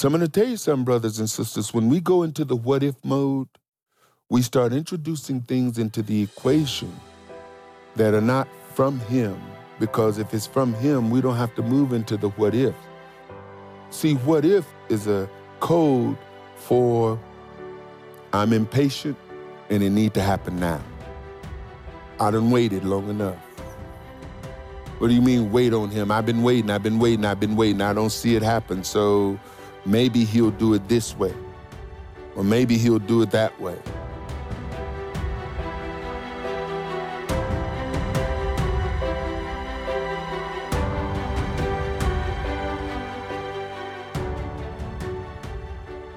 So I'm going to tell you something, brothers and sisters. When we go into the what if mode, we start introducing things into the equation that are not from Him. Because if it's from Him, we don't have to move into the what if. See, what if is a code for I'm impatient and it need to happen now. I done waited long enough. What do you mean wait on him? I've been waiting, I've been waiting, I've been waiting. I don't see it happen. So maybe he'll do it this way. Or maybe he'll do it that way.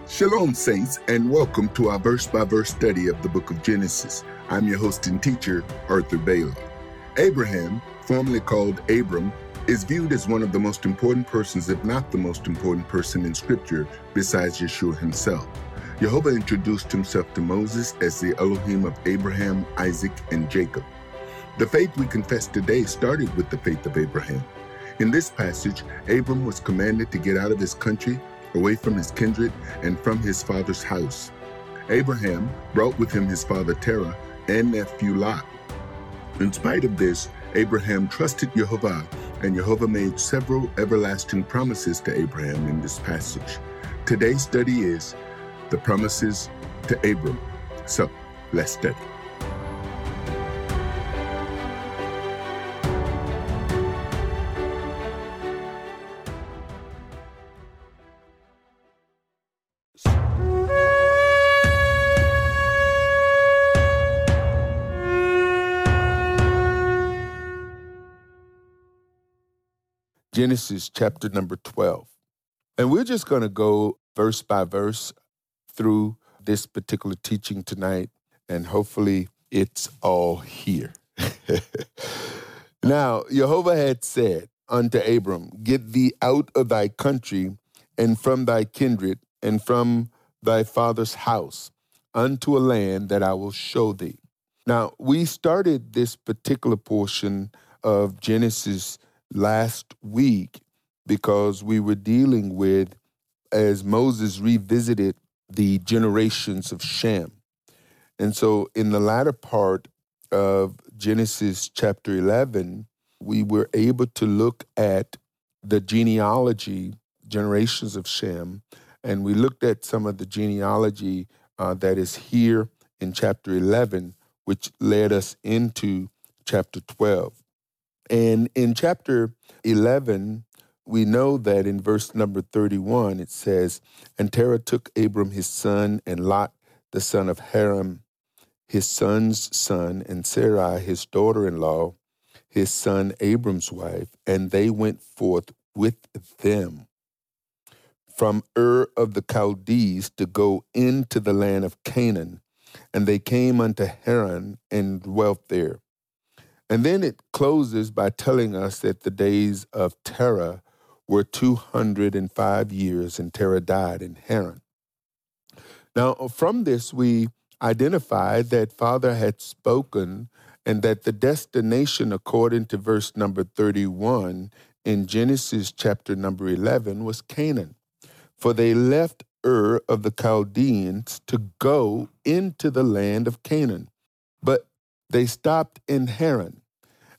Shalom, Saints, and welcome to our verse by verse study of the book of Genesis. I'm your host and teacher, Arthur Bailey. Abraham, formerly called Abram, is viewed as one of the most important persons, if not the most important person in Scripture, besides Yeshua himself. Jehovah introduced himself to Moses as the Elohim of Abraham, Isaac, and Jacob. The faith we confess today started with the faith of Abraham. In this passage, Abram was commanded to get out of his country away from his kindred and from his father's house. Abraham brought with him his father Terah and nephew Lot. In spite of this, Abraham trusted Jehovah, and Jehovah made several everlasting promises to Abraham in this passage. Today's study is the promises to Abram. So let's study. Genesis chapter number 12. And we're just going to go verse by verse through this particular teaching tonight, and hopefully it's all here. now, Jehovah had said unto Abram, Get thee out of thy country and from thy kindred and from thy father's house unto a land that I will show thee. Now, we started this particular portion of Genesis last week because we were dealing with, as Moses revisited the generations of Shem. And so in the latter part of Genesis chapter 11, we were able to look at the genealogy, generations of Shem, and we looked at some of the genealogy uh, that is here in chapter 11, which led us into chapter 12. And in chapter 11, we know that in verse number 31, it says, And Terah took Abram his son, and Lot the son of Haran, his son's son, and Sarai his daughter in law, his son Abram's wife, and they went forth with them from Ur of the Chaldees to go into the land of Canaan. And they came unto Haran and dwelt there. And then it closes by telling us that the days of Terah were 205 years, and Terah died in Haran. Now, from this, we identify that Father had spoken and that the destination, according to verse number 31 in Genesis chapter number 11, was Canaan. For they left Ur of the Chaldeans to go into the land of Canaan. They stopped in Haran,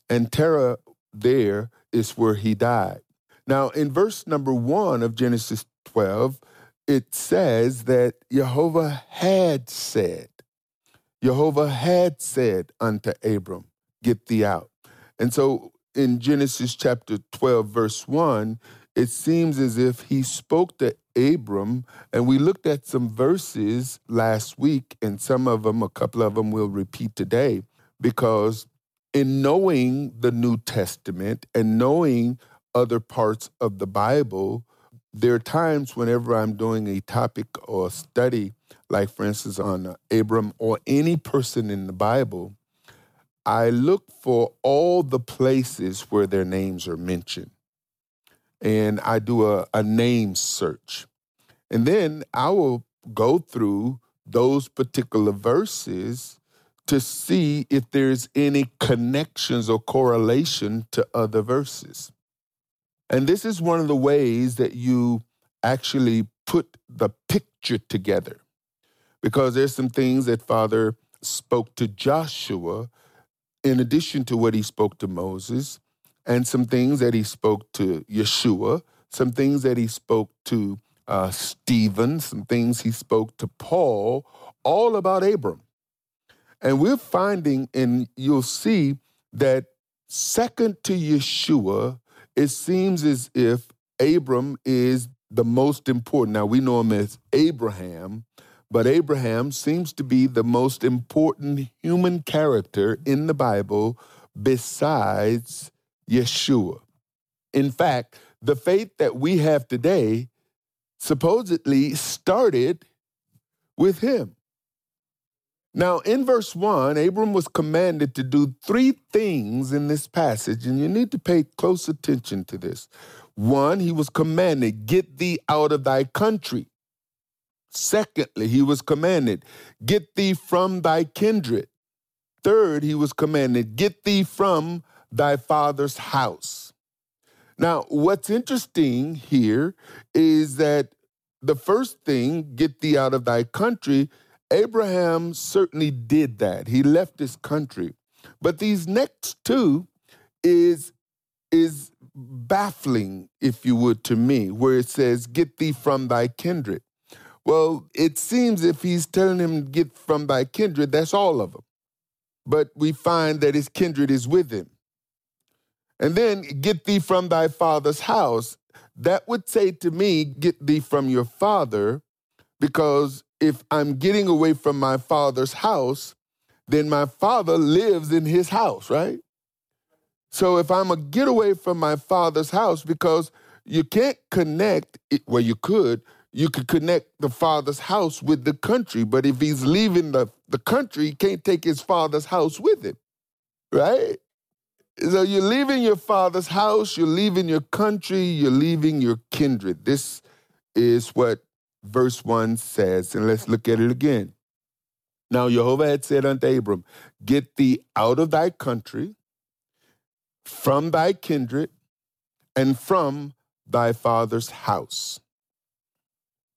and Terah there is where he died. Now, in verse number one of Genesis 12, it says that Jehovah had said, Jehovah had said unto Abram, Get thee out. And so in Genesis chapter 12, verse 1, it seems as if he spoke to Abram, and we looked at some verses last week, and some of them, a couple of them, we'll repeat today, because in knowing the New Testament and knowing other parts of the Bible, there are times whenever I'm doing a topic or a study, like for instance on uh, Abram or any person in the Bible, I look for all the places where their names are mentioned. And I do a, a name search. And then I will go through those particular verses to see if there's any connections or correlation to other verses. And this is one of the ways that you actually put the picture together because there's some things that Father spoke to Joshua in addition to what he spoke to Moses, and some things that he spoke to Yeshua, some things that he spoke to uh, Stephen, some things he spoke to Paul, all about Abram. And we're finding, and you'll see that second to Yeshua, it seems as if Abram is the most important. Now, we know him as Abraham, but Abraham seems to be the most important human character in the Bible besides Yeshua. In fact, the faith that we have today supposedly started with him. Now, in verse 1, Abram was commanded to do three things in this passage, and you need to pay close attention to this. One, he was commanded, Get thee out of thy country. Secondly, he was commanded, Get thee from thy kindred. Third, he was commanded, Get thee from thy father's house. Now, what's interesting here is that the first thing, get thee out of thy country, Abraham certainly did that. He left his country. But these next two is is baffling, if you would, to me, where it says, Get thee from thy kindred. Well, it seems if he's telling him, Get from thy kindred, that's all of them. But we find that his kindred is with him. And then, Get thee from thy father's house. That would say to me, Get thee from your father, because if I'm getting away from my father's house, then my father lives in his house, right? So if I'm a get away from my father's house, because you can't connect, well, you could, you could connect the father's house with the country, but if he's leaving the, the country, he can't take his father's house with him, right? So you're leaving your father's house, you're leaving your country, you're leaving your kindred. This is what verse 1 says. And let's look at it again. Now Jehovah had said unto Abram, Get thee out of thy country, from thy kindred, and from thy father's house.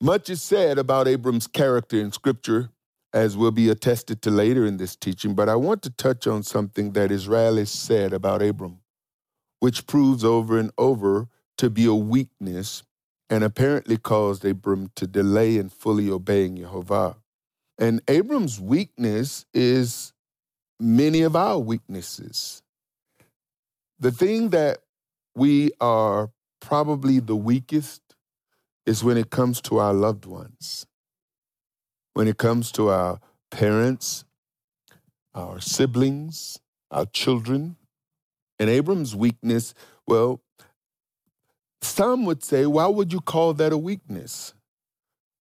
Much is said about Abram's character in Scripture, as will be attested to later in this teaching, but I want to touch on something that Israel said about Abram, which proves over and over to be a weakness and apparently caused Abram to delay in fully obeying Jehovah. And Abram's weakness is many of our weaknesses. The thing that we are probably the weakest is when it comes to our loved ones, when it comes to our parents, our siblings, our children. And Abram's weakness, well, some would say, why would you call that a weakness?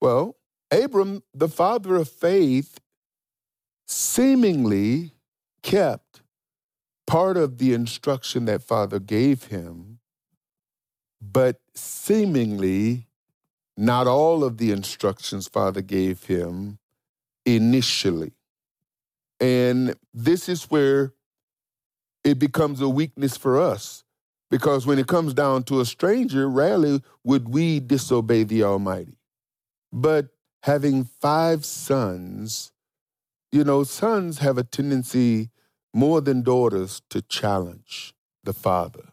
Well, Abram, the father of faith, seemingly kept part of the instruction that father gave him, but seemingly not all of the instructions father gave him initially. And this is where it becomes a weakness for us because when it comes down to a stranger, rarely would we disobey the Almighty. But having five sons, you know, sons have a tendency more than daughters to challenge the father.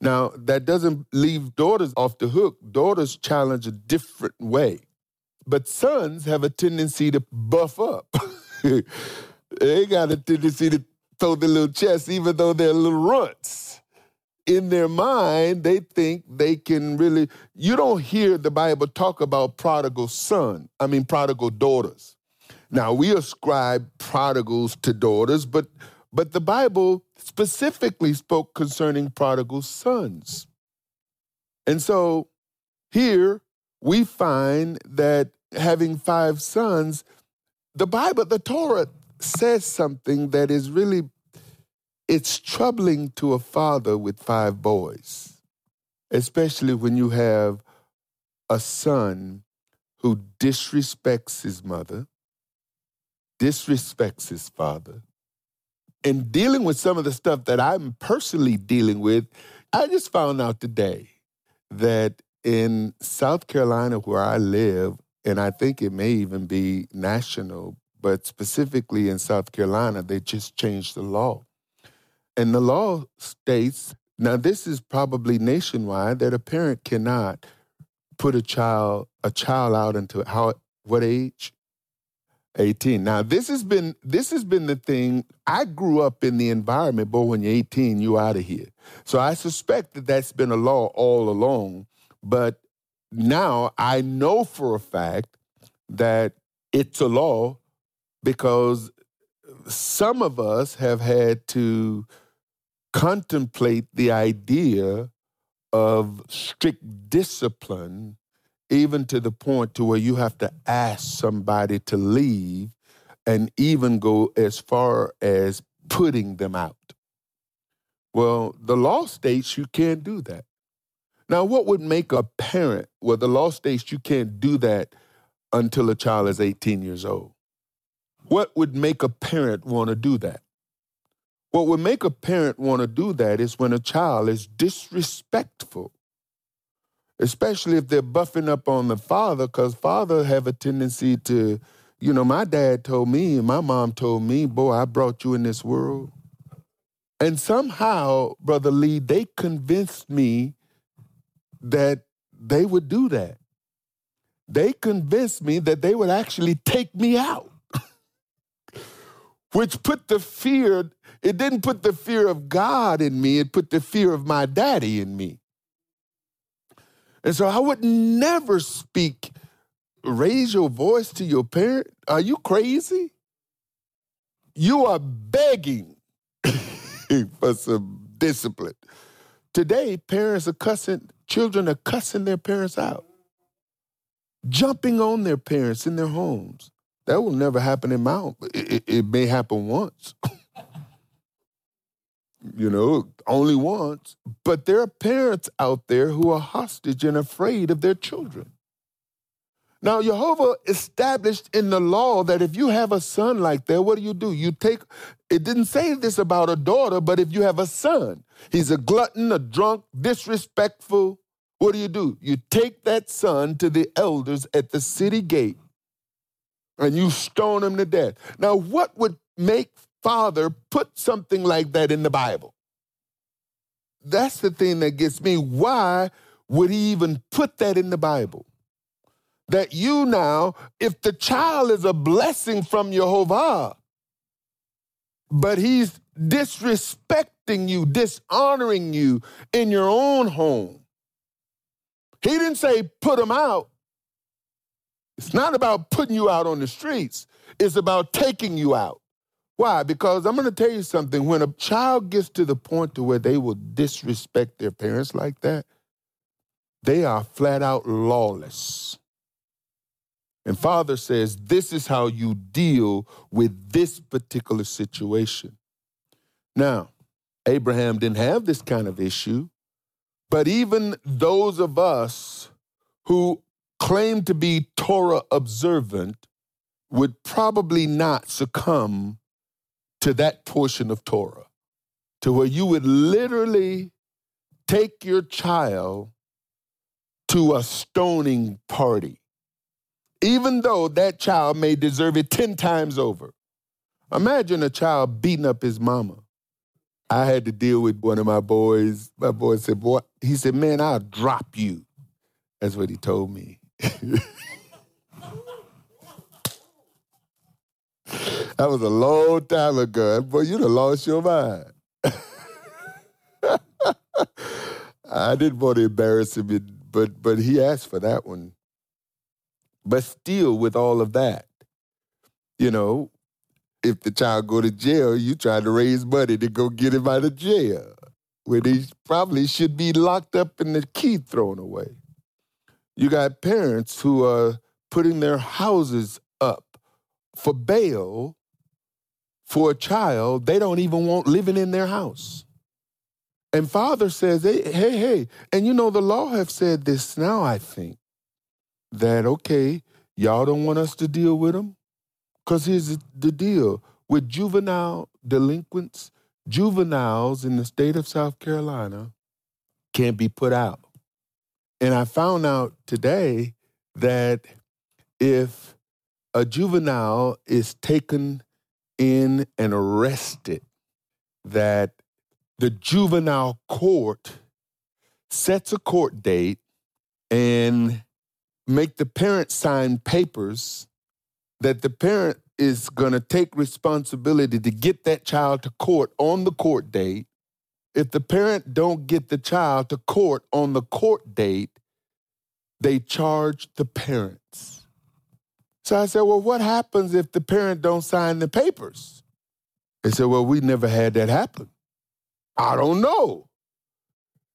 Now, that doesn't leave daughters off the hook. Daughters challenge a different way. But sons have a tendency to buff up. they got a tendency to throw their little chest, even though they're little runts in their mind, they think they can really. You don't hear the Bible talk about prodigal son, I mean, prodigal daughters. Now, we ascribe prodigals to daughters, but, but the Bible specifically spoke concerning prodigal sons. And so here we find that having five sons, the Bible, the Torah says something that is really it's troubling to a father with five boys, especially when you have a son who disrespects his mother, disrespects his father. And dealing with some of the stuff that I'm personally dealing with, I just found out today that in South Carolina, where I live, and I think it may even be national, but specifically in South Carolina, they just changed the law. And the law states now, this is probably nationwide that a parent cannot put a child a child out into how what age? 18 now this has been this has been the thing i grew up in the environment but when you're 18 you out of here. So i suspect that that's been a law all along but now i know for a fact that it's a law because some of us have had to contemplate the idea of strict discipline even to the point to where you have to ask somebody to leave and even go as far as putting them out. Well, the law states you can't do that. Now, what would make a parent, well, the law states you can't do that until a child is 18 years old. What would make a parent want to do that? What would make a parent want to do that is when a child is disrespectful especially if they're buffing up on the father, because father have a tendency to, you know, my dad told me and my mom told me, boy, I brought you in this world. And somehow, Brother Lee, they convinced me that they would do that. They convinced me that they would actually take me out, which put the fear, it didn't put the fear of God in me, it put the fear of my daddy in me. And so I would never speak, raise your voice to your parent. Are you crazy? You are begging for some discipline. Today, parents are cussing, children are cussing their parents out, jumping on their parents in their homes. That will never happen in my It, it, it may happen once. you know, only once. But there are parents out there who are hostage and afraid of their children. Now, Jehovah established in the law that if you have a son like that, what do you do? You take, it didn't say this about a daughter, but if you have a son, he's a glutton, a drunk, disrespectful, what do you do? You take that son to the elders at the city gate and you stone him to death. Now, what would make father put something like that in the Bible. That's the thing that gets me. Why would he even put that in the Bible? That you now, if the child is a blessing from Jehovah, but he's disrespecting you, dishonoring you in your own home. He didn't say put him out. It's not about putting you out on the streets, it's about taking you out. Why? Because I'm going to tell you something. When a child gets to the point to where they will disrespect their parents like that, they are flat out lawless. And Father says, this is how you deal with this particular situation. Now, Abraham didn't have this kind of issue, but even those of us who claim to be Torah observant would probably not succumb to that portion of Torah, to where you would literally take your child to a stoning party, even though that child may deserve it 10 times over. Imagine a child beating up his mama. I had to deal with one of my boys. My boy said, Boy, he said, Man, I'll drop you. That's what he told me. That was a long time ago. Boy, you'd have lost your mind. I didn't want to embarrass him, but but he asked for that one. But still, with all of that, you know, if the child go to jail, you try to raise money to go get him out of jail, when he probably should be locked up and the key thrown away. You got parents who are putting their houses up for bail for a child they don't even want living in their house. And father says, hey, hey, hey. And you know, the law have said this now, I think, that, okay, y'all don't want us to deal with them? Because here's the deal with juvenile delinquents, juveniles in the state of South Carolina can't be put out. And I found out today that if a juvenile is taken in and arrested, that the juvenile court sets a court date and make the parent sign papers that the parent is going to take responsibility to get that child to court on the court date. If the parent don't get the child to court on the court date they charge the parents so i said well what happens if the parent don't sign the papers? They said well we never had that happen. I don't know.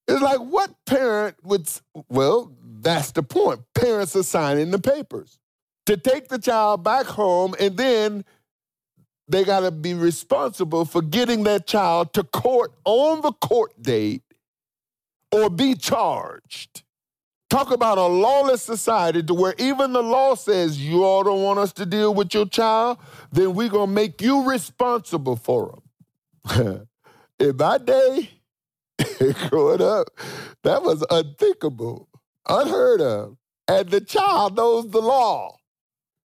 It's like what parent would well that's the point. Parents are signing the papers to take the child back home and then they got to be responsible for getting that child to court on the court date or be charged. Talk about a lawless society to where even the law says you all don't want us to deal with your child, then we're going to make you responsible for them. In my day, growing up, that was unthinkable, unheard of. And the child knows the law.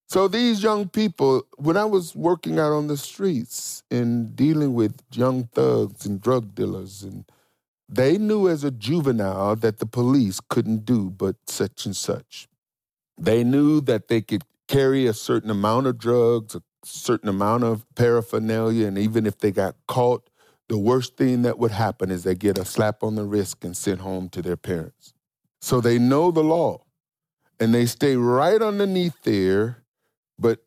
So these young people, when I was working out on the streets and dealing with young thugs and drug dealers, and they knew as a juvenile that the police couldn't do but such and such. They knew that they could carry a certain amount of drugs, a certain amount of paraphernalia, and even if they got caught, the worst thing that would happen is they get a slap on the wrist and sent home to their parents. So they know the law and they stay right underneath there but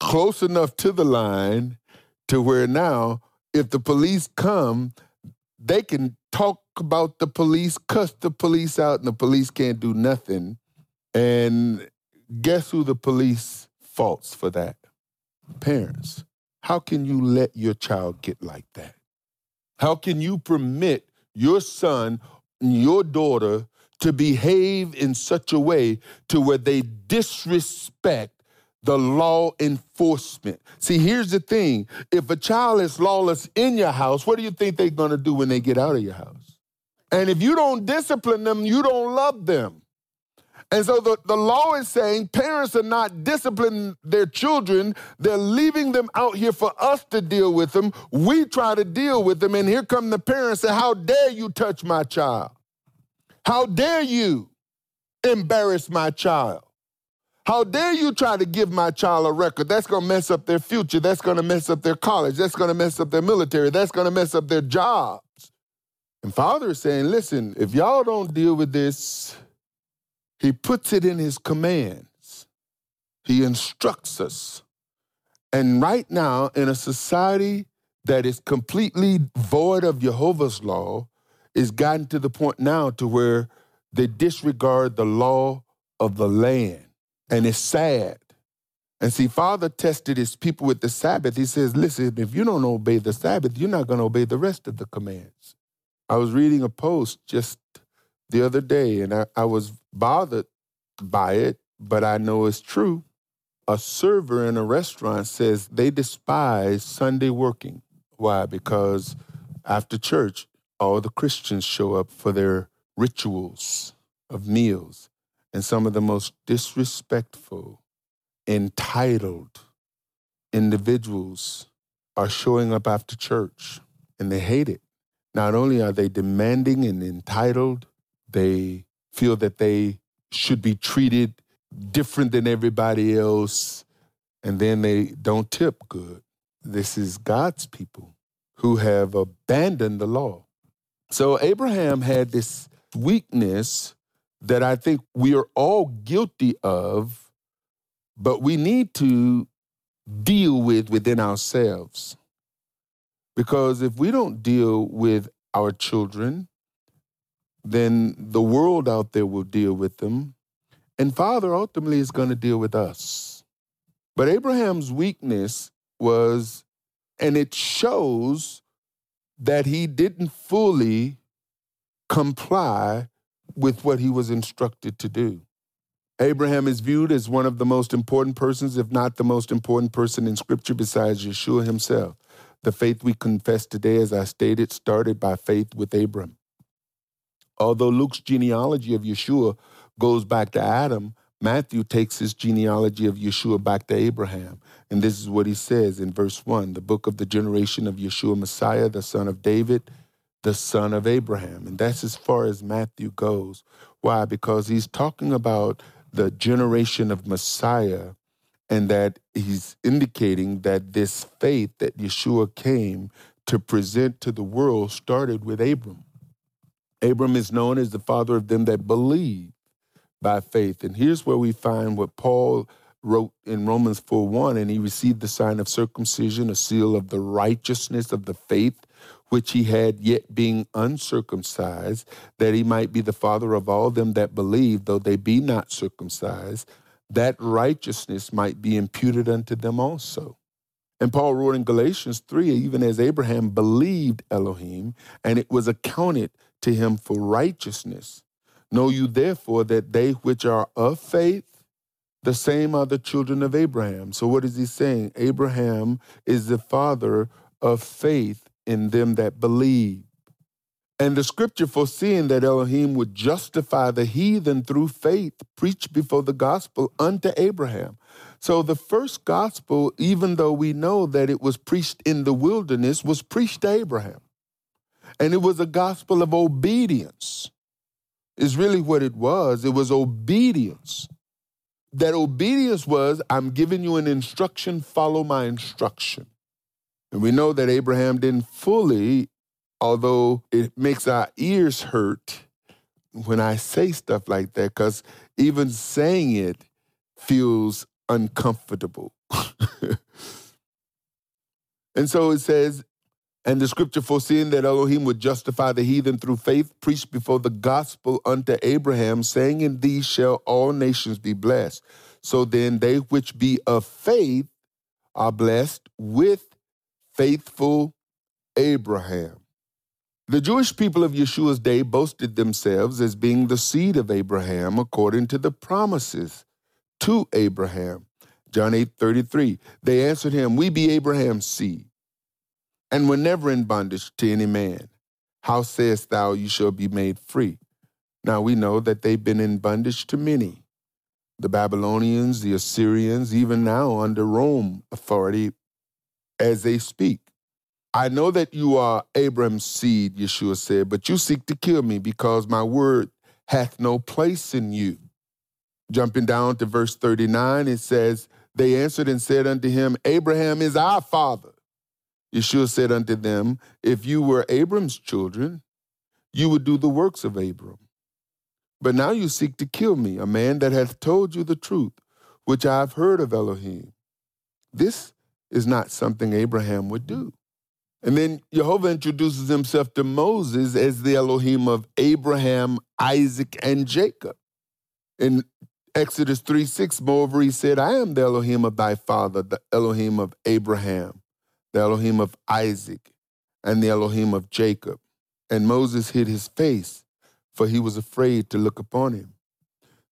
close enough to the line to where now, if the police come, they can talk about the police, cuss the police out, and the police can't do nothing. And guess who the police faults for that? Parents. How can you let your child get like that? How can you permit your son and your daughter to behave in such a way to where they disrespect the law enforcement. See, here's the thing if a child is lawless in your house, what do you think they're going to do when they get out of your house? And if you don't discipline them, you don't love them. And so the, the law is saying parents are not disciplining their children. They're leaving them out here for us to deal with them. We try to deal with them. And here come the parents say, How dare you touch my child? How dare you embarrass my child? How dare you try to give my child a record? That's going to mess up their future. That's going to mess up their college. That's going to mess up their military. That's going to mess up their jobs. And Father is saying, listen, if y'all don't deal with this, He puts it in His commands, He instructs us. And right now, in a society that is completely void of Jehovah's law, is gotten to the point now to where they disregard the law of the land. And it's sad. And see, Father tested his people with the Sabbath. He says, listen, if you don't obey the Sabbath, you're not going to obey the rest of the commands. I was reading a post just the other day, and I, I was bothered by it, but I know it's true. A server in a restaurant says they despise Sunday working. Why? Because after church, all the Christians show up for their rituals of meals and some of the most disrespectful, entitled individuals are showing up after church and they hate it. Not only are they demanding and entitled, they feel that they should be treated different than everybody else, and then they don't tip good. This is God's people who have abandoned the law. So Abraham had this weakness that I think we are all guilty of, but we need to deal with within ourselves. Because if we don't deal with our children, then the world out there will deal with them. And Father ultimately is going to deal with us. But Abraham's weakness was, and it shows that he didn't fully comply with what he was instructed to do. Abraham is viewed as one of the most important persons, if not the most important person in Scripture besides Yeshua himself. The faith we confess today, as I stated, started by faith with Abram. Although Luke's genealogy of Yeshua goes back to Adam, Matthew takes his genealogy of Yeshua back to Abraham. And this is what he says in verse 1 the book of the generation of Yeshua Messiah, the son of David, the son of Abraham. And that's as far as Matthew goes. Why? Because he's talking about the generation of Messiah and that he's indicating that this faith that Yeshua came to present to the world started with Abram. Abram is known as the father of them that believe by faith. And here's where we find what Paul wrote in Romans 4 1 and he received the sign of circumcision, a seal of the righteousness of the faith which he had yet being uncircumcised, that he might be the father of all them that believe, though they be not circumcised, that righteousness might be imputed unto them also. And Paul wrote in Galatians 3 even as Abraham believed Elohim, and it was accounted to him for righteousness. Know you therefore that they which are of faith, the same are the children of Abraham. So what is he saying? Abraham is the father of faith in them that believe. And the scripture foreseeing that Elohim would justify the heathen through faith, preached before the gospel unto Abraham. So the first gospel, even though we know that it was preached in the wilderness, was preached to Abraham. And it was a gospel of obedience, is really what it was. It was obedience. That obedience was, I'm giving you an instruction, follow my instruction. And we know that Abraham didn't fully although it makes our ears hurt when I say stuff like that, because even saying it feels uncomfortable. and so it says, and the scripture foreseeing that Elohim would justify the heathen through faith, preached before the gospel unto Abraham, saying, In these shall all nations be blessed. So then they which be of faith are blessed with faithful Abraham. The Jewish people of Yeshua's day boasted themselves as being the seed of Abraham according to the promises to Abraham. John 8 33. They answered him, We be Abraham's seed, and were never in bondage to any man. How sayest thou, you shall be made free? Now we know that they've been in bondage to many the Babylonians, the Assyrians, even now under Rome authority as they speak. I know that you are Abram's seed, Yeshua said, but you seek to kill me because my word hath no place in you. Jumping down to verse 39, it says, They answered and said unto him, Abraham is our father. Yeshua said unto them, If you were Abram's children, you would do the works of Abram. But now you seek to kill me, a man that hath told you the truth, which I have heard of Elohim. This is not something Abraham would do. And then Jehovah introduces himself to Moses as the Elohim of Abraham, Isaac, and Jacob. In Exodus 3 6, moreover, he said, I am the Elohim of thy father, the Elohim of Abraham, the Elohim of Isaac, and the Elohim of Jacob. And Moses hid his face, for he was afraid to look upon him.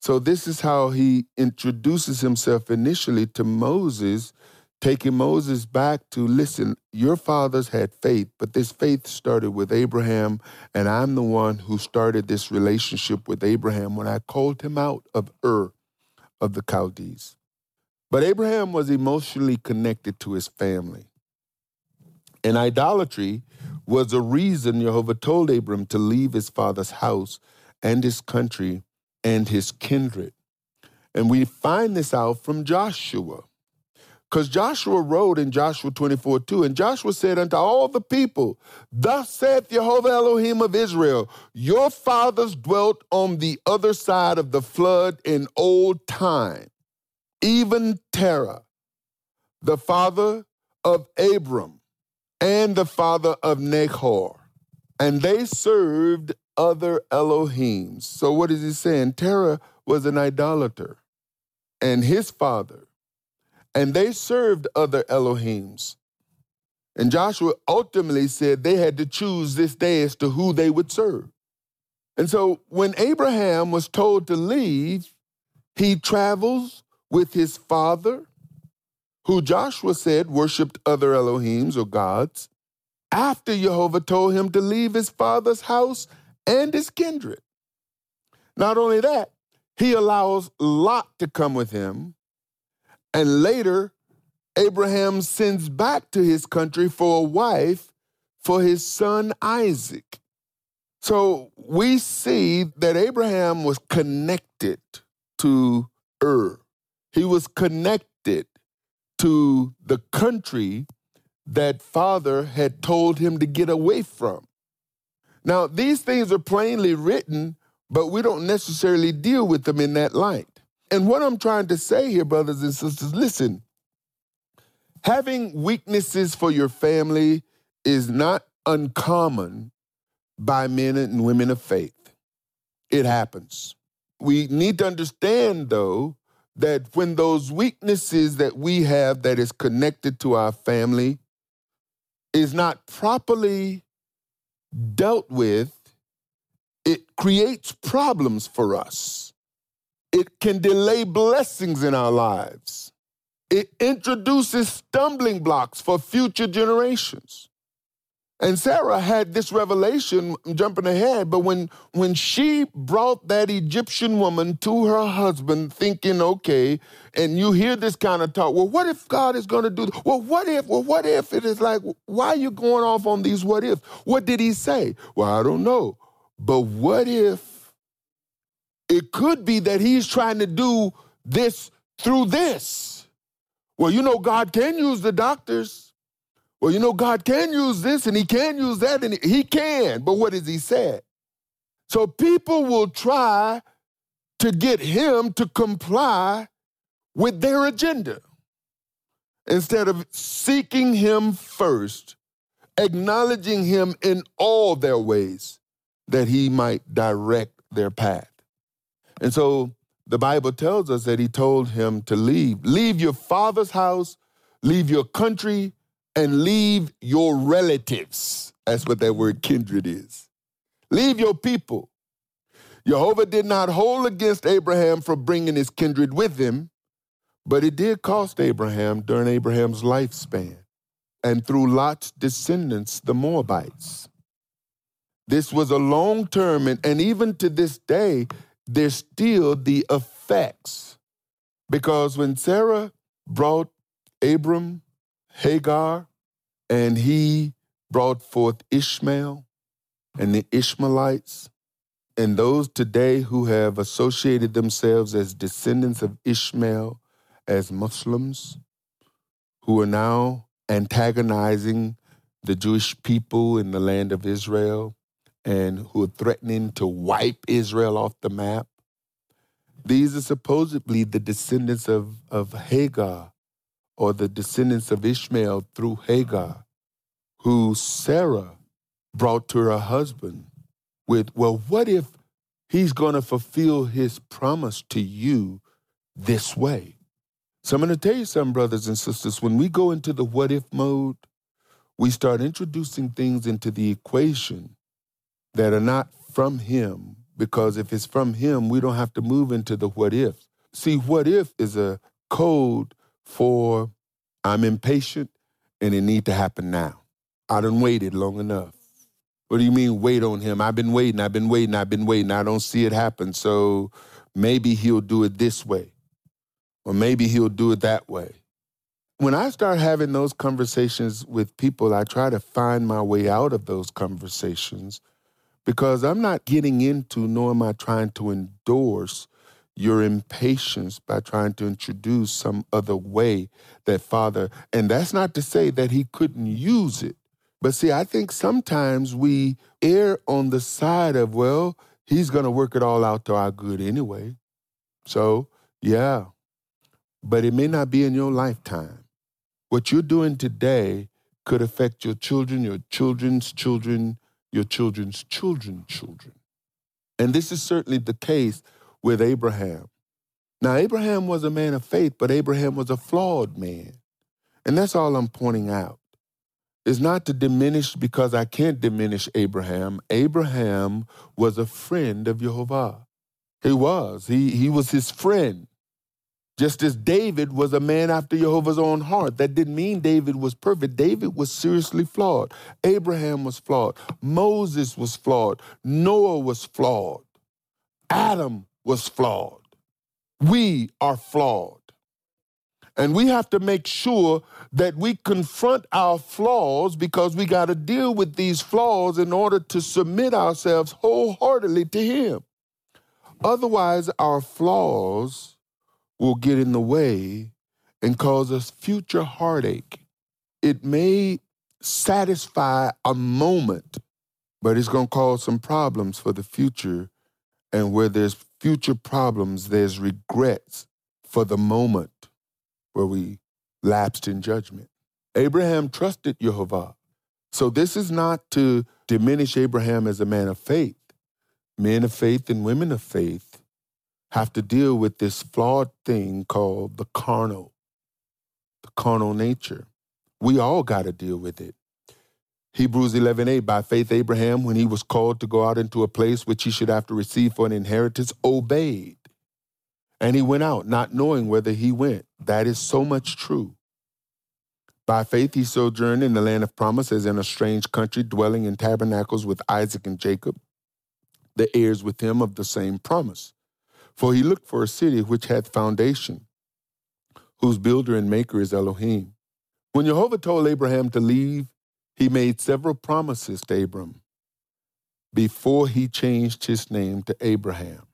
So, this is how he introduces himself initially to Moses taking Moses back to listen, your fathers had faith, but this faith started with Abraham, and I'm the one who started this relationship with Abraham when I called him out of Ur of the Chaldees. But Abraham was emotionally connected to his family. And idolatry was a reason Jehovah told Abram to leave his father's house and his country and his kindred. And we find this out from Joshua. Because Joshua wrote in Joshua 24 2, and Joshua said unto all the people, Thus saith Jehovah Elohim of Israel, Your fathers dwelt on the other side of the flood in old time, even Terah, the father of Abram, and the father of Nahor, and they served other Elohims. So what is he saying? Terah was an idolater, and his father and they served other Elohims. And Joshua ultimately said they had to choose this day as to who they would serve. And so when Abraham was told to leave, he travels with his father, who Joshua said worshiped other Elohims or gods, after Jehovah told him to leave his father's house and his kindred. Not only that, he allows Lot to come with him. And later, Abraham sends back to his country for a wife for his son Isaac. So we see that Abraham was connected to Ur. He was connected to the country that father had told him to get away from. Now, these things are plainly written, but we don't necessarily deal with them in that light. And what I'm trying to say here, brothers and sisters, listen, having weaknesses for your family is not uncommon by men and women of faith. It happens. We need to understand, though, that when those weaknesses that we have that is connected to our family is not properly dealt with, it creates problems for us. It can delay blessings in our lives. It introduces stumbling blocks for future generations. And Sarah had this revelation, I'm jumping ahead, but when when she brought that Egyptian woman to her husband, thinking, okay, and you hear this kind of talk, well, what if God is going to do? Well, what if? Well, what if? It is like, why are you going off on these what ifs? What did he say? Well, I don't know. But what if it could be that he's trying to do this through this? Well, you know, God can use the doctors. Well, you know, God can use this and he can use that, and he can, but what has he said? So people will try to get him to comply with their agenda instead of seeking him first, acknowledging him in all their ways that he might direct their path. And so the Bible tells us that he told him to leave. Leave your father's house, leave your country, and leave your relatives. That's what that word kindred is. Leave your people. Jehovah did not hold against Abraham for bringing his kindred with him, but it did cost Abraham during Abraham's lifespan and through Lot's descendants, the Moabites. This was a long term, and, and even to this day, there's still the effects. Because when Sarah brought Abram Hagar, and he brought forth Ishmael and the Ishmaelites, and those today who have associated themselves as descendants of Ishmael as Muslims, who are now antagonizing the Jewish people in the land of Israel and who are threatening to wipe Israel off the map. These are supposedly the descendants of, of Hagar, or the descendants of Ishmael through Hagar, who Sarah brought to her husband with, well, what if he's going to fulfill his promise to you this way? So I'm going to tell you something, brothers and sisters. When we go into the what if mode, we start introducing things into the equation that are not from him, because if it's from him, we don't have to move into the what if. See, what if is a code for I'm impatient and it need to happen now. I done waited long enough. What do you mean wait on him? I've been waiting, I've been waiting, I've been waiting. I don't see it happen. So maybe he'll do it this way. Or maybe he'll do it that way. When I start having those conversations with people, I try to find my way out of those conversations because I'm not getting into nor am I trying to endorse your impatience by trying to introduce some other way that Father, and that's not to say that he couldn't use it. But see, I think sometimes we err on the side of, well, he's going to work it all out to our good anyway. So, yeah, but it may not be in your lifetime. What you're doing today could affect your children, your children's children, your children's children's children. And this is certainly the case with Abraham. Now, Abraham was a man of faith, but Abraham was a flawed man. And that's all I'm pointing out. It's not to diminish because I can't diminish Abraham. Abraham was a friend of Jehovah. He was. He, he was his friend. Just as David was a man after Jehovah's own heart. That didn't mean David was perfect. David was seriously flawed. Abraham was flawed. Moses was flawed. Noah was flawed. Adam was flawed. We are flawed. And we have to make sure that we confront our flaws because we got to deal with these flaws in order to submit ourselves wholeheartedly to Him. Otherwise, our flaws will get in the way and cause us future heartache. It may satisfy a moment, but it's going to cause some problems for the future. And where there's future problems, there's regrets for the moment where we lapsed in judgment. Abraham trusted Jehovah. So this is not to diminish Abraham as a man of faith. Men of faith and women of faith have to deal with this flawed thing called the carnal, the carnal nature. We all got to deal with it. Hebrews 11:8 by faith Abraham when he was called to go out into a place which he should have to receive for an inheritance obeyed and he went out not knowing whither he went that is so much true by faith he sojourned in the land of promise as in a strange country dwelling in tabernacles with Isaac and Jacob the heirs with him of the same promise for he looked for a city which hath foundation whose builder and maker is Elohim when Jehovah told Abraham to leave he made several promises to Abram before he changed his name to Abraham.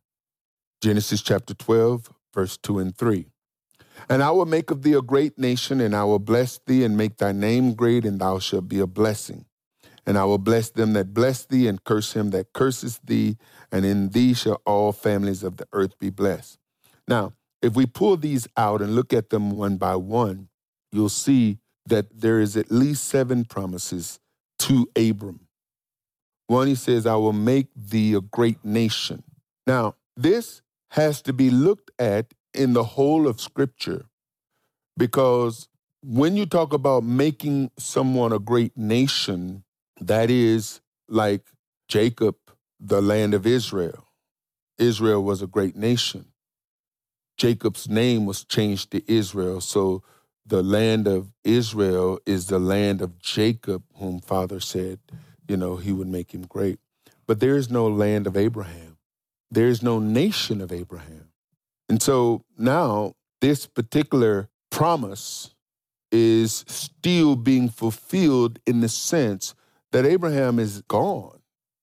Genesis chapter 12, verse 2 and 3. And I will make of thee a great nation, and I will bless thee and make thy name great, and thou shalt be a blessing. And I will bless them that bless thee, and curse him that curses thee, and in thee shall all families of the earth be blessed. Now, if we pull these out and look at them one by one, you'll see that there is at least seven promises to Abram. One, he says, I will make thee a great nation. Now, this has to be looked at in the whole of Scripture because when you talk about making someone a great nation, that is like Jacob, the land of Israel. Israel was a great nation. Jacob's name was changed to Israel. So the land of Israel is the land of Jacob, whom Father said, you know, he would make him great. But there is no land of Abraham. There is no nation of Abraham. And so now this particular promise is still being fulfilled in the sense that Abraham is gone.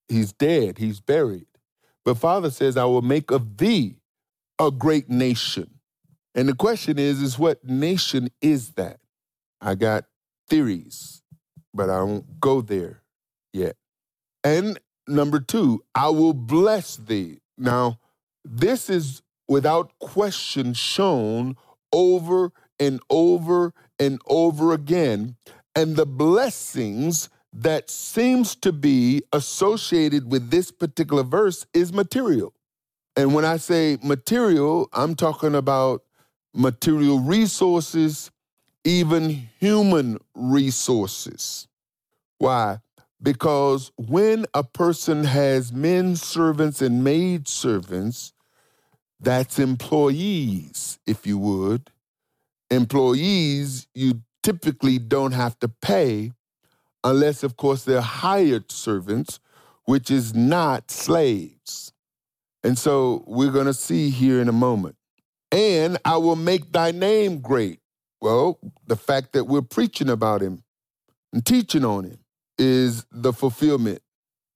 He's dead, he's buried. But Father says, I will make of thee a great nation. And the question is, is what nation is that? I got theories, but I won't go there yet. And number two, I will bless thee. Now, this is without question shown over and over and over again. And the blessings that seems to be associated with this particular verse is material. And when I say material, I'm talking about material resources, even human resources. Why? Because when a person has men servants and maid servants, that's employees, if you would. Employees, you typically don't have to pay unless, of course, they're hired servants, which is not slaves. And so we're going to see here in a moment and I will make thy name great. Well, the fact that we're preaching about him and teaching on him is the fulfillment.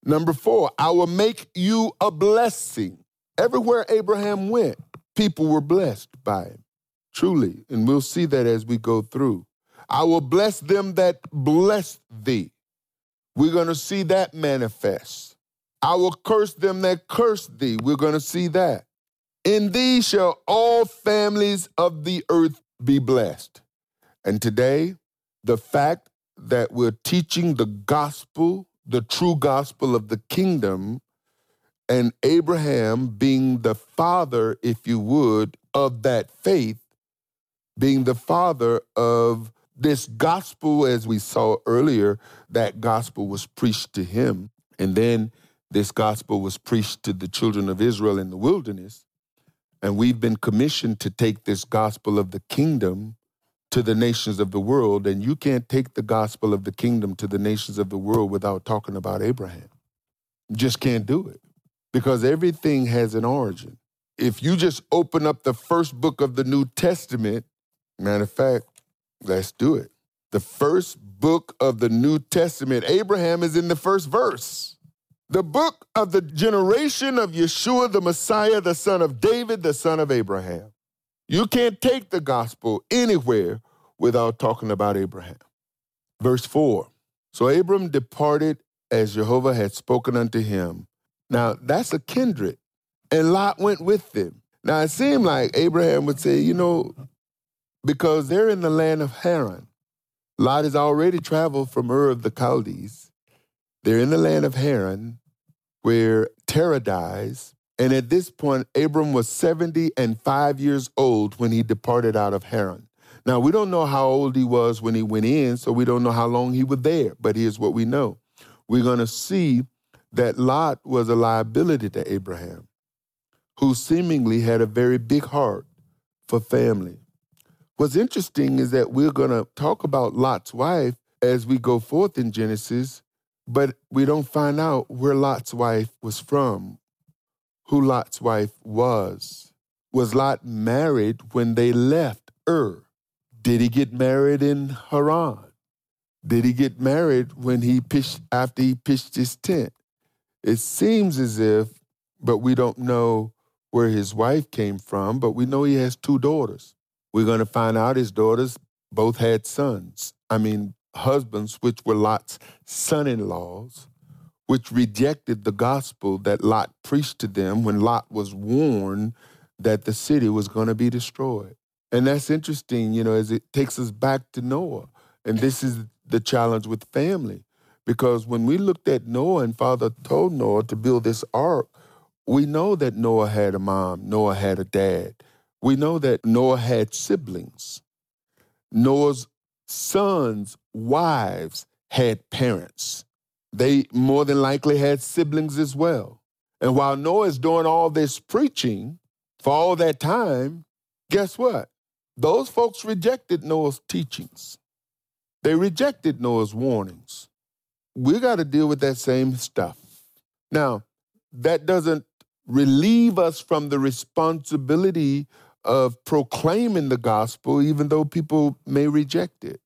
Number four, I will make you a blessing. Everywhere Abraham went, people were blessed by him, truly. And we'll see that as we go through. I will bless them that bless thee. We're going to see that manifest. I will curse them that curse thee. We're going to see that. In thee shall all families of the earth be blessed. And today, the fact that we're teaching the gospel, the true gospel of the kingdom, and Abraham being the father, if you would, of that faith, being the father of this gospel, as we saw earlier, that gospel was preached to him. And then this gospel was preached to the children of Israel in the wilderness. And we've been commissioned to take this gospel of the kingdom to the nations of the world. And you can't take the gospel of the kingdom to the nations of the world without talking about Abraham. You just can't do it because everything has an origin. if you just open up the first book of the New Testament, matter of fact, let's do it. The first book of the New Testament, Abraham is in the first verse. The book of the generation of Yeshua, the Messiah, the son of David, the son of Abraham. You can't take the gospel anywhere without talking about Abraham. Verse 4 So Abram departed as Jehovah had spoken unto him. Now, that's a kindred and Lot went with them. Now it seemed like Abraham would say, you know, because they're in the land of Haran. Lot has already traveled from Ur of the Chaldees. They're in the land of Haran, where Terah dies. And at this point, Abram was 70 and five years old when he departed out of Haran. Now, we don't know how old he was when he went in, so we don't know how long he was there, but here's what we know. We're going to see that Lot was a liability to Abraham who seemingly had a very big heart for family. What's interesting is that we're going to talk about Lot's wife as we go forth in Genesis, but we don't find out where Lot's wife was from, who Lot's wife was. Was Lot married when they left Ur? Did he get married in Haran? Did he get married when he pitched after he pitched his tent? It seems as if, but we don't know where his wife came from, but we know he has two daughters. We're going to find out his daughters both had sons. I mean, husbands, which were Lot's son in laws, which rejected the gospel that Lot preached to them when Lot was warned that the city was going to be destroyed. And that's interesting, you know, as it takes us back to Noah. And this is the challenge with family. Because when we looked at Noah and Father told Noah to build this ark, we know that Noah had a mom, Noah had a dad. We know that Noah had siblings. Noah's sons' wives had parents. They more than likely had siblings as well. And while Noah is doing all this preaching for all that time, guess what? Those folks rejected Noah's teachings. They rejected Noah's warnings. We got to deal with that same stuff. Now, that doesn't relieve us from the responsibility of proclaiming the gospel, even though people may reject it.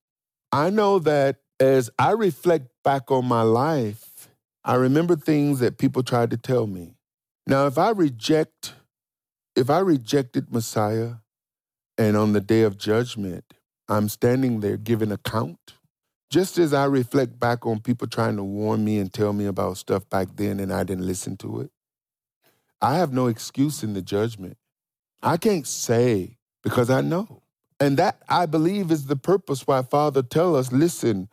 I know that as I reflect back on my life, I remember things that people tried to tell me. Now, if I reject, if I rejected Messiah and on the day of judgment, I'm standing there giving account, just as I reflect back on people trying to warn me and tell me about stuff back then and I didn't listen to it, I have no excuse in the judgment. I can't say because I know. And that I believe is the purpose why Father tell us, listen,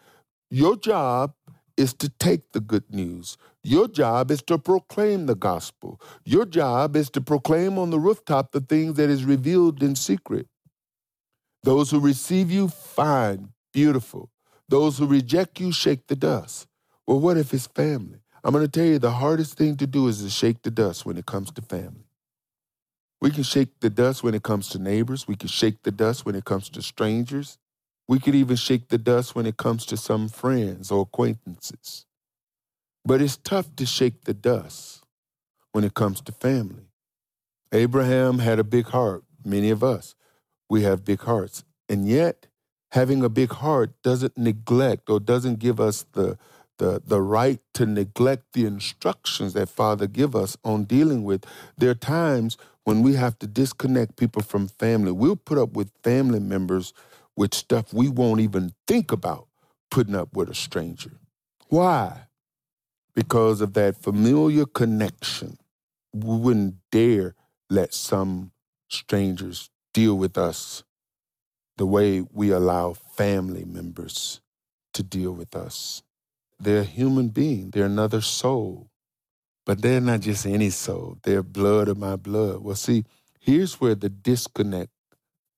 your job is to take the good news. Your job is to proclaim the gospel. Your job is to proclaim on the rooftop the things that is revealed in secret. Those who receive you, fine, beautiful. Those who reject you, shake the dust. Well, what if it's family? I'm going to tell you the hardest thing to do is to shake the dust when it comes to family. We can shake the dust when it comes to neighbors. We can shake the dust when it comes to strangers. We could even shake the dust when it comes to some friends or acquaintances. But it's tough to shake the dust when it comes to family. Abraham had a big heart. Many of us, we have big hearts. And yet, having a big heart doesn't neglect or doesn't give us the the, the right to neglect the instructions that Father give us on dealing with. There are times when we have to disconnect people from family. We'll put up with family members with stuff we won't even think about putting up with a stranger. Why? Because of that familiar connection. We wouldn't dare let some strangers deal with us the way we allow family members to deal with us. They're a human being, they're another soul. But they're not just any soul, they're blood of my blood. Well, see, here's where the disconnect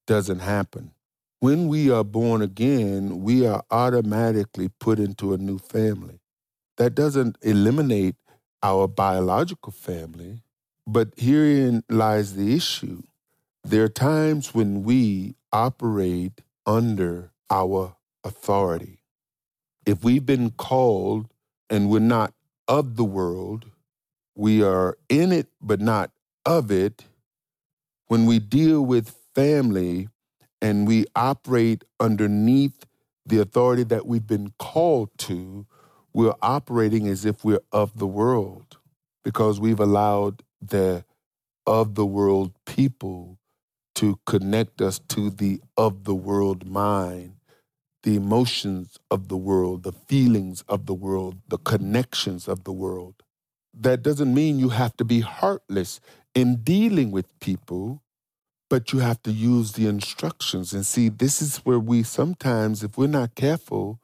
doesn't happen. When we are born again, we are automatically put into a new family. That doesn't eliminate our biological family, but herein lies the issue. There are times when we operate under our authority if we've been called and we're not of the world, we are in it but not of it, when we deal with family and we operate underneath the authority that we've been called to, we're operating as if we're of the world because we've allowed the of the world people to connect us to the of the world mind, the emotions of the world, the feelings of the world, the connections of the world. That doesn't mean you have to be heartless in dealing with people, but you have to use the instructions. And see, this is where we sometimes, if we're not careful,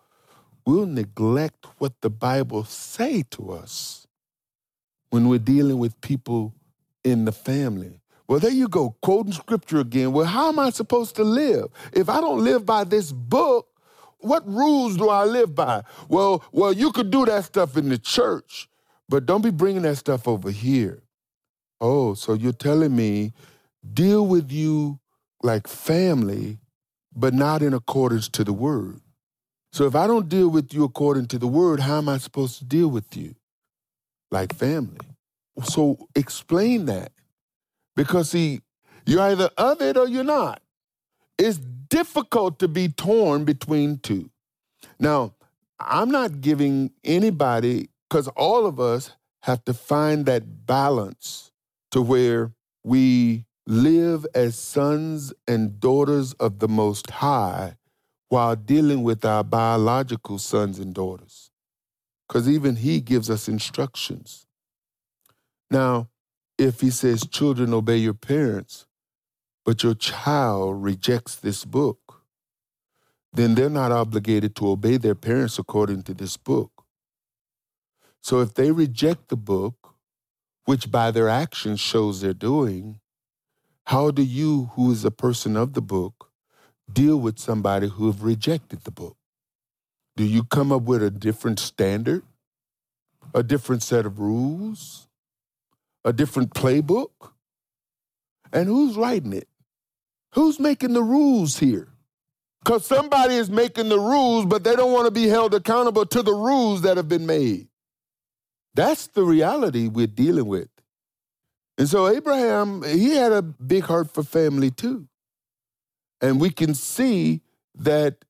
we'll neglect what the Bible say to us when we're dealing with people in the family. Well, there you go, quoting scripture again. Well, how am I supposed to live? If I don't live by this book, what rules do I live by? Well, well, you could do that stuff in the church, but don't be bringing that stuff over here. Oh, so you're telling me deal with you like family, but not in accordance to the word. So if I don't deal with you according to the word, how am I supposed to deal with you? Like family. So explain that. Because see, you're either of it or you're not. It's difficult to be torn between two. Now, I'm not giving anybody, because all of us have to find that balance to where we live as sons and daughters of the Most High while dealing with our biological sons and daughters. Because even He gives us instructions. Now, if He says, Children, obey your parents, but your child rejects this book, then they're not obligated to obey their parents according to this book. So if they reject the book, which by their actions shows they're doing, how do you, who is a person of the book, deal with somebody who have rejected the book? Do you come up with a different standard? A different set of rules? A different playbook? And who's writing it? Who's making the rules here? Because somebody is making the rules, but they don't want to be held accountable to the rules that have been made. That's the reality we're dealing with. And so Abraham, he had a big heart for family too. And we can see that,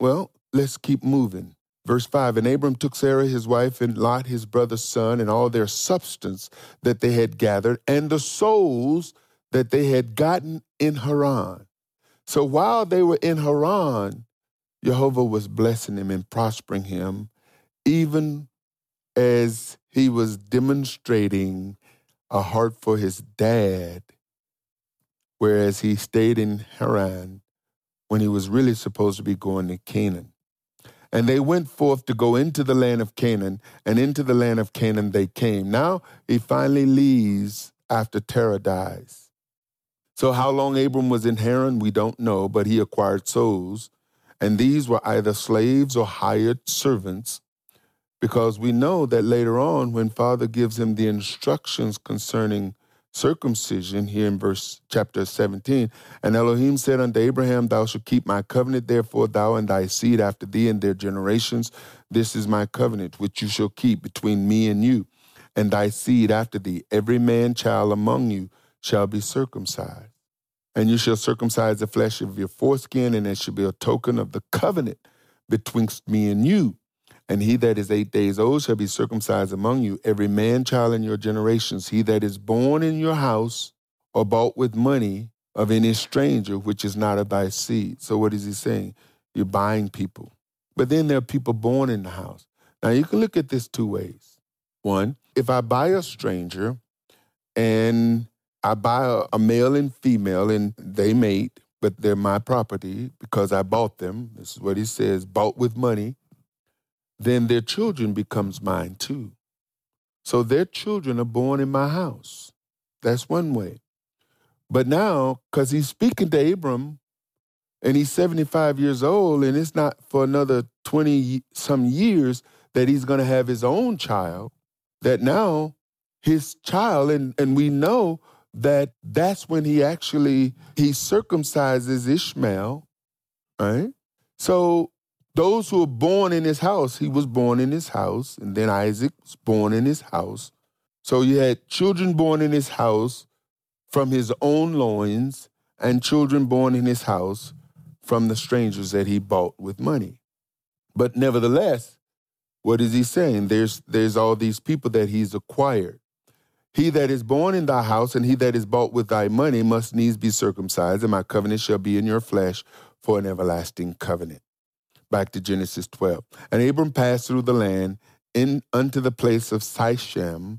well, let's keep moving. Verse 5 And Abram took Sarah his wife, and Lot his brother's son, and all their substance that they had gathered, and the souls that they had gotten in Haran. So while they were in Haran, Jehovah was blessing him and prospering him, even as he was demonstrating a heart for his dad, whereas he stayed in Haran when he was really supposed to be going to Canaan. And they went forth to go into the land of Canaan, and into the land of Canaan they came. Now he finally leaves after Terah dies. So, how long Abram was in Haran, we don't know, but he acquired souls. And these were either slaves or hired servants, because we know that later on, when Father gives him the instructions concerning circumcision, here in verse chapter 17, and Elohim said unto Abraham, Thou shalt keep my covenant, therefore, thou and thy seed after thee and their generations. This is my covenant, which you shall keep between me and you, and thy seed after thee. Every man child among you shall be circumcised. And you shall circumcise the flesh of your foreskin, and it shall be a token of the covenant betwixt me and you. And he that is eight days old shall be circumcised among you, every man child in your generations. He that is born in your house or bought with money of any stranger which is not of thy seed. So what is he saying? You're buying people. But then there are people born in the house. Now you can look at this two ways. One, if I buy a stranger and I buy a, male and female and they mate, but they're my property because I bought them. This is what he says, bought with money. Then their children becomes mine too. So their children are born in my house. That's one way. But now, because he's speaking to Abram and he's 75 years old, and it's not for another 20 some years that he's going to have his own child, that now his child, and, and we know that that's when he actually he circumcises Ishmael, right? So those who were born in his house, he was born in his house, and then Isaac was born in his house. So you had children born in his house from his own loins, and children born in his house from the strangers that he bought with money. But nevertheless, what is he saying? There's there's all these people that he's acquired. He that is born in thy house and he that is bought with thy money must needs be circumcised, and my covenant shall be in your flesh for an everlasting covenant. Back to Genesis 12. And Abram passed through the land in unto the place of Sichem,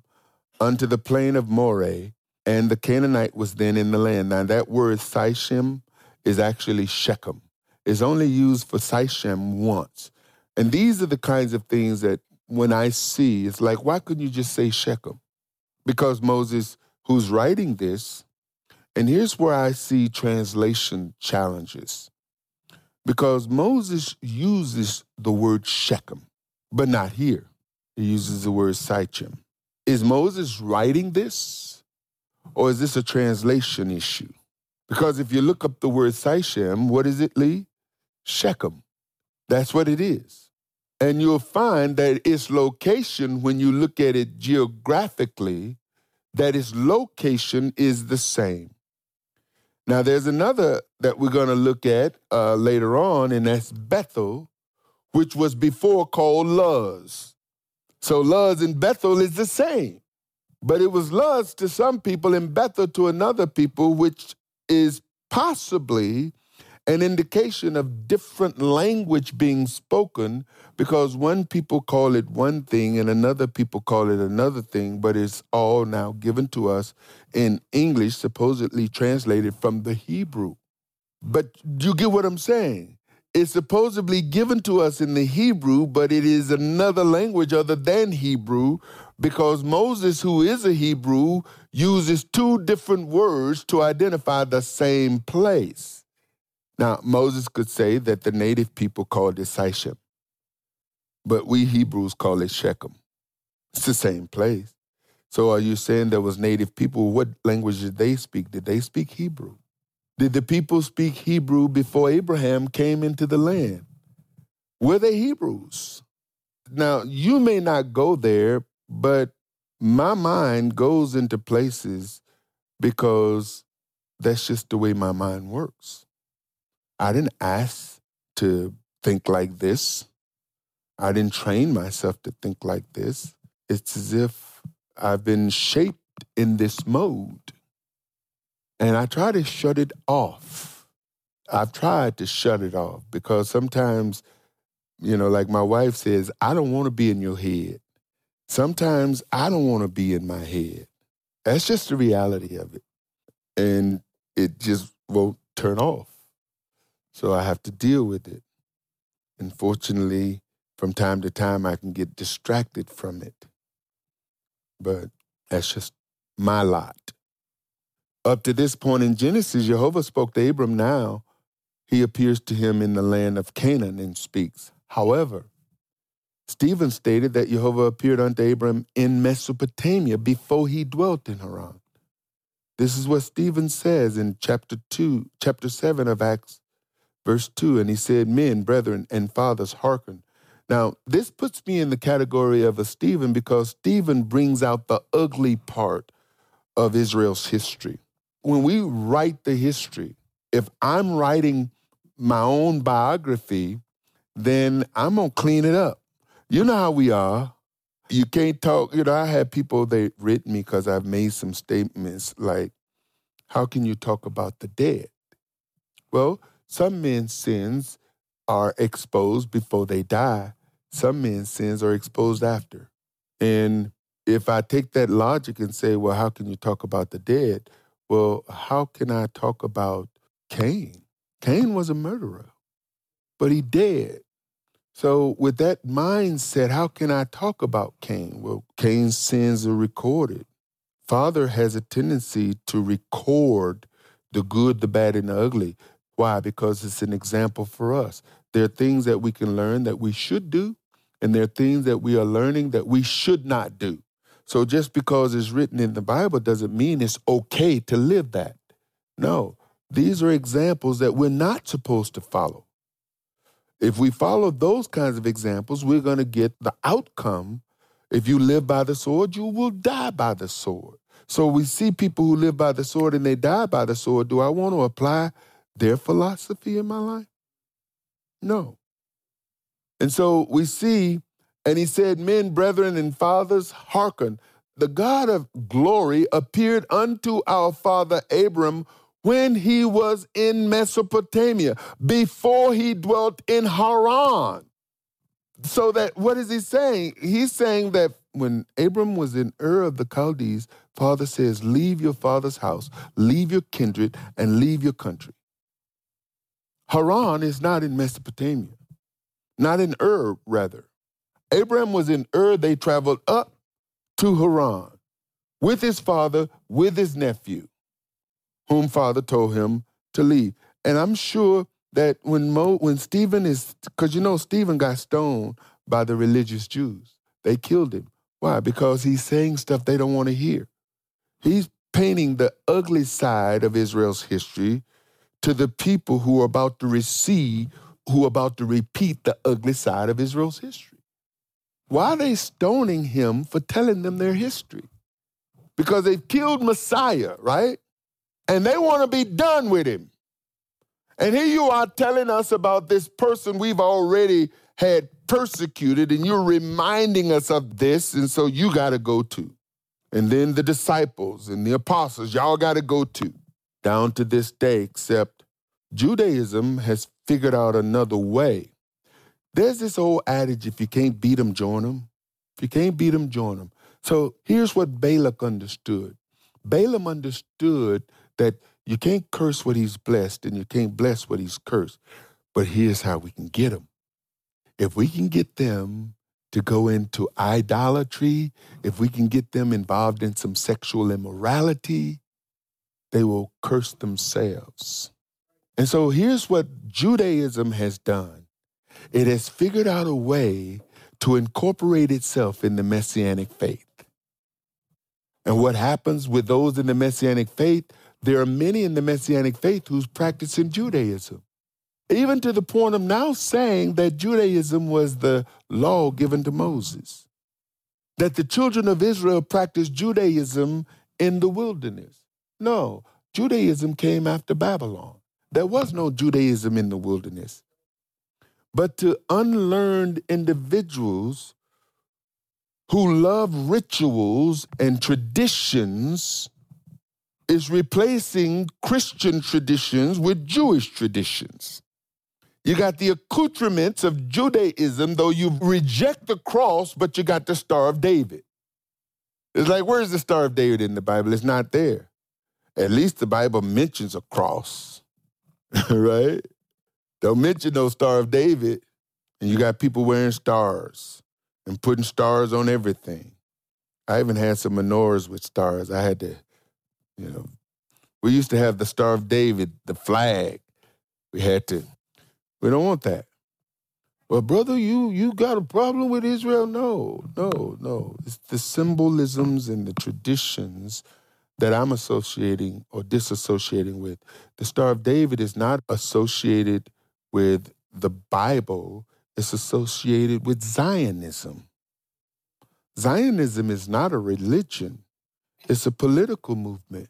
unto the plain of Moreh, and the Canaanite was then in the land. Now that word Sichem is actually Shechem. It's only used for Sichem once. And these are the kinds of things that when I see, it's like, why couldn't you just say Shechem? Because Moses, who's writing this, and here's where I see translation challenges. Because Moses uses the word Shechem, but not here. He uses the word Sichem. Is Moses writing this? Or is this a translation issue? Because if you look up the word Sichem, what is it, Lee? Shechem. That's what it is. And you'll find that its location, when you look at it geographically, that its location is the same. Now, there's another that we're going to look at uh, later on, and that's Bethel, which was before called Luz. So Luz and Bethel is the same. But it was Luz to some people and Bethel to another people, which is possibly an indication of different language being spoken because one people call it one thing and another people call it another thing, but it's all now given to us in English, supposedly translated from the Hebrew. But do you get what I'm saying? It's supposedly given to us in the Hebrew, but it is another language other than Hebrew because Moses, who is a Hebrew, uses two different words to identify the same place. Now, Moses could say that the native people called it Sichem, but we Hebrews call it Shechem. It's the same place. So are you saying there was native people? What language did they speak? Did they speak Hebrew? Did the people speak Hebrew before Abraham came into the land? Were they Hebrews? Now, you may not go there, but my mind goes into places because that's just the way my mind works. I didn't ask to think like this. I didn't train myself to think like this. It's as if I've been shaped in this mode. And I try to shut it off. I've tried to shut it off because sometimes, you know, like my wife says, I don't want to be in your head. Sometimes I don't want to be in my head. That's just the reality of it. And it just won't turn off. So I have to deal with it. And fortunately, from time to time, I can get distracted from it. But that's just my lot. Up to this point in Genesis, Jehovah spoke to Abram now. He appears to him in the land of Canaan and speaks. However, Stephen stated that Jehovah appeared unto Abram in Mesopotamia before he dwelt in Haran. This is what Stephen says in chapter 2, chapter 7 of Acts, verse 2. And he said, Men, brethren, and fathers, hearken. Now, this puts me in the category of a Stephen because Stephen brings out the ugly part of Israel's history. When we write the history, if I'm writing my own biography, then I'm going to clean it up. You know how we are. You can't talk. You know, I had people they written me because I've made some statements like, "How can you talk about the dead?" Well, some men's sins are exposed before they die. Some men's sins are exposed after. And if I take that logic and say, "Well, how can you talk about the dead?" Well, how can I talk about Cain? Cain was a murderer, but he dead. So, with that mindset, how can I talk about Cain? Well, Cain's sins are recorded. Father has a tendency to record the good, the bad, and the ugly. Why? Because it's an example for us. There are things that we can learn that we should do, and there are things that we are learning that we should not do. So, just because it's written in the Bible doesn't mean it's okay to live that. No, these are examples that we're not supposed to follow. If we follow those kinds of examples, we're going to get the outcome. If you live by the sword, you will die by the sword. So we see people who live by the sword and they die by the sword. Do I want to apply their philosophy in my life? No. And so we see, and he said, Men, brethren, and fathers, hearken. The God of glory appeared unto our father Abram when he was in Mesopotamia, before he dwelt in Haran. So that what is he saying? He's saying that when Abram was in Ur of the Chaldees, Father says, Leave your father's house, leave your kindred, and leave your country. Haran is not in Mesopotamia, not in Ur, rather. Abraham was in Ur, they traveled up to Haran with his father, with his nephew, whom father told him to leave. And I'm sure that when Mo, when Stephen is, because you know Stephen got stoned by the religious Jews. They killed him. Why? Because he's saying stuff they don't want to hear. He's painting the ugly side of Israel's history to the people who are about to receive, who are about to repeat the ugly side of Israel's history. Why are they stoning him for telling them their history? Because they've killed Messiah, right? And they want to be done with him. And here you are telling us about this person we've already had persecuted, and you're reminding us of this, and so you got to go too. And then the disciples and the apostles, y'all got to go too down to this day, except Judaism has figured out another way. There's this old adage if you can't beat them, join them. If you can't beat them, join them. So here's what Balak understood Balaam understood that you can't curse what he's blessed and you can't bless what he's cursed. But here's how we can get them. If we can get them to go into idolatry, if we can get them involved in some sexual immorality, they will curse themselves. And so here's what Judaism has done it has figured out a way to incorporate itself in the Messianic faith. And what happens with those in the Messianic faith? There are many in the Messianic faith who's practicing Judaism, even to the point of now saying that Judaism was the law given to Moses, that the children of Israel practiced Judaism in the wilderness. No, Judaism came after Babylon. There was no Judaism in the wilderness. But to unlearned individuals who love rituals and traditions is replacing Christian traditions with Jewish traditions. You got the accoutrements of Judaism, though you reject the cross, but you got the Star of David. It's like, where's the Star of David in the Bible? It's not there. At least the Bible mentions a cross, right? Don't mention no Star of David. And you got people wearing stars and putting stars on everything. I even had some menorahs with stars. I had to, you know, we used to have the Star of David, the flag. We had to, we don't want that. Well, brother, you you got a problem with Israel? No, no, no. It's the symbolisms and the traditions that I'm associating or disassociating with. The Star of David is not associated with the Bible, it's associated with Zionism. Zionism is not a religion, it's a political movement.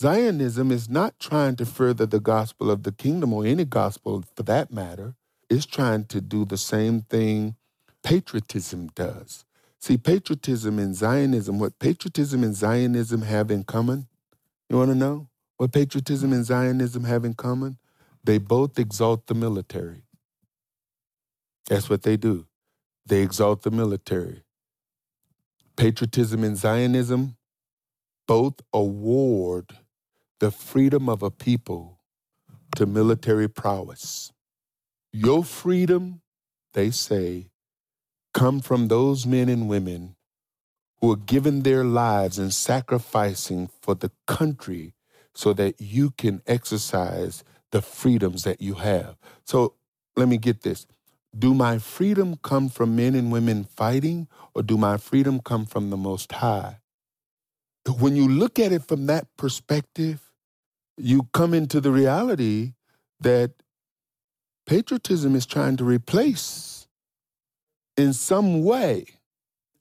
Zionism is not trying to further the gospel of the kingdom or any gospel for that matter. It's trying to do the same thing patriotism does. See, patriotism and Zionism, what patriotism and Zionism have in common? You want to know what patriotism and Zionism have in common? They both exalt the military. That's what they do. They exalt the military. Patriotism and Zionism both award the freedom of a people to military prowess. Your freedom, they say, come from those men and women who are giving their lives and sacrificing for the country so that you can exercise the freedoms that you have. So let me get this. Do my freedom come from men and women fighting, or do my freedom come from the Most High? When you look at it from that perspective, you come into the reality that patriotism is trying to replace in some way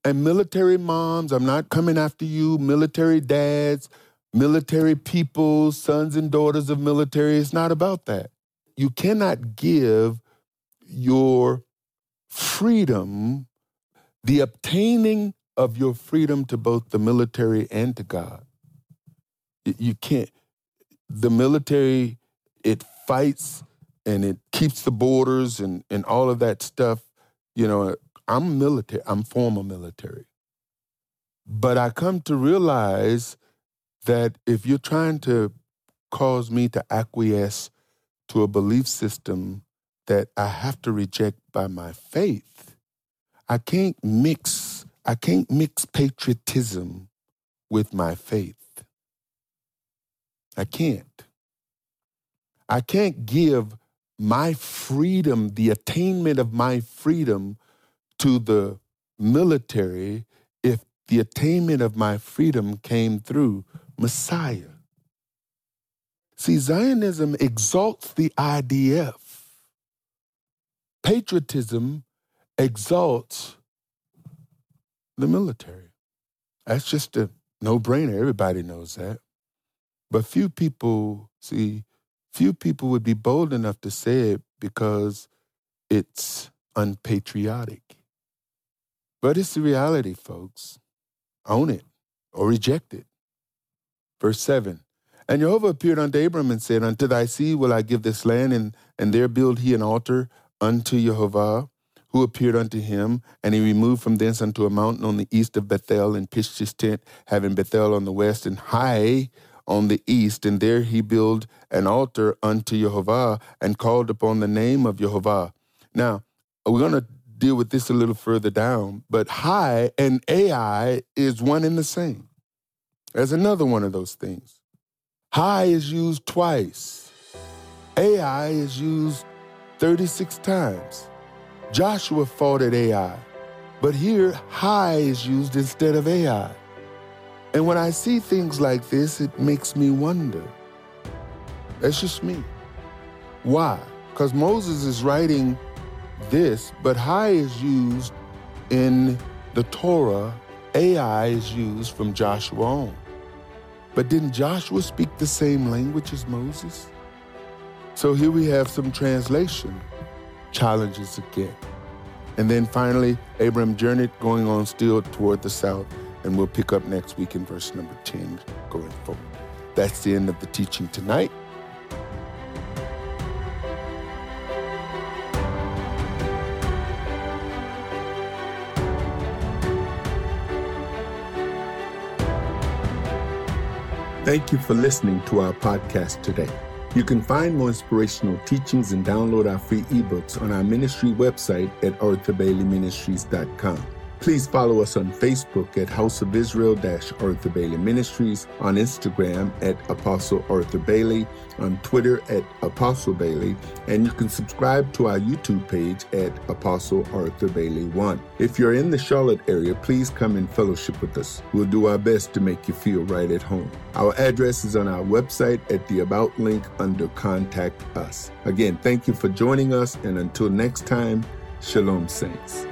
And military moms, I'm not coming after you, military dads, military people, sons and daughters of military. It's not about that. You cannot give your freedom, the obtaining of your freedom to both the military and to God. You can't, the military, it fights and it keeps the borders and, and all of that stuff. You know, I'm military, I'm former military. But I come to realize that if you're trying to cause me to acquiesce to a belief system that I have to reject by my faith, I can't mix I can't mix patriotism with my faith. I can't. I can't give my freedom, the attainment of my freedom to the military if the attainment of my freedom came through Messiah. See, Zionism exalts the IDF. Patriotism exalts the military. That's just a no brainer. Everybody knows that. But few people, see, few people would be bold enough to say it because it's unpatriotic. But it's the reality, folks. Own it or reject it. Verse 7 And Jehovah appeared unto Abram and said, Unto thy seed will I give this land, and, and there build he an altar unto Jehovah who appeared unto him, and he removed from thence unto a mountain on the east of Bethel, and pitched his tent, having Bethel on the west and Hai on the east, and there he built an altar unto Jehovah, and called upon the name of Jehovah. Now, we're going to deal with this a little further down, but Hai and Ai is one and the same. There's another one of those things. Hai is used twice. Ai is used 36 times. Joshua fought at Ai, but here Hai is used instead of Ai. And when I see things like this, it makes me wonder. That's just me. Why? Because Moses is writing this, but Hai is used in the Torah, Ai is used from Joshua on. But didn't Joshua speak the same language as Moses? So here we have some translation challenges again. And then finally, Abram journeyed going on still toward the south, and we'll pick up next week in verse number 10 going forward. That's the end of the teaching tonight. Thank you for listening to our podcast today. You can find more inspirational teachings and download our free ebooks on our ministry website at arthurbaileyministries.com. Please follow us on Facebook at House of Israel Arthur Bailey Ministries, on Instagram at Apostle Arthur Bailey, on Twitter at Apostle Bailey, and you can subscribe to our YouTube page at Apostle Arthur Bailey 1. If you're in the Charlotte area, please come and fellowship with us. We'll do our best to make you feel right at home. Our address is on our website at the About link under Contact Us. Again, thank you for joining us, and until next time, Shalom, Saints.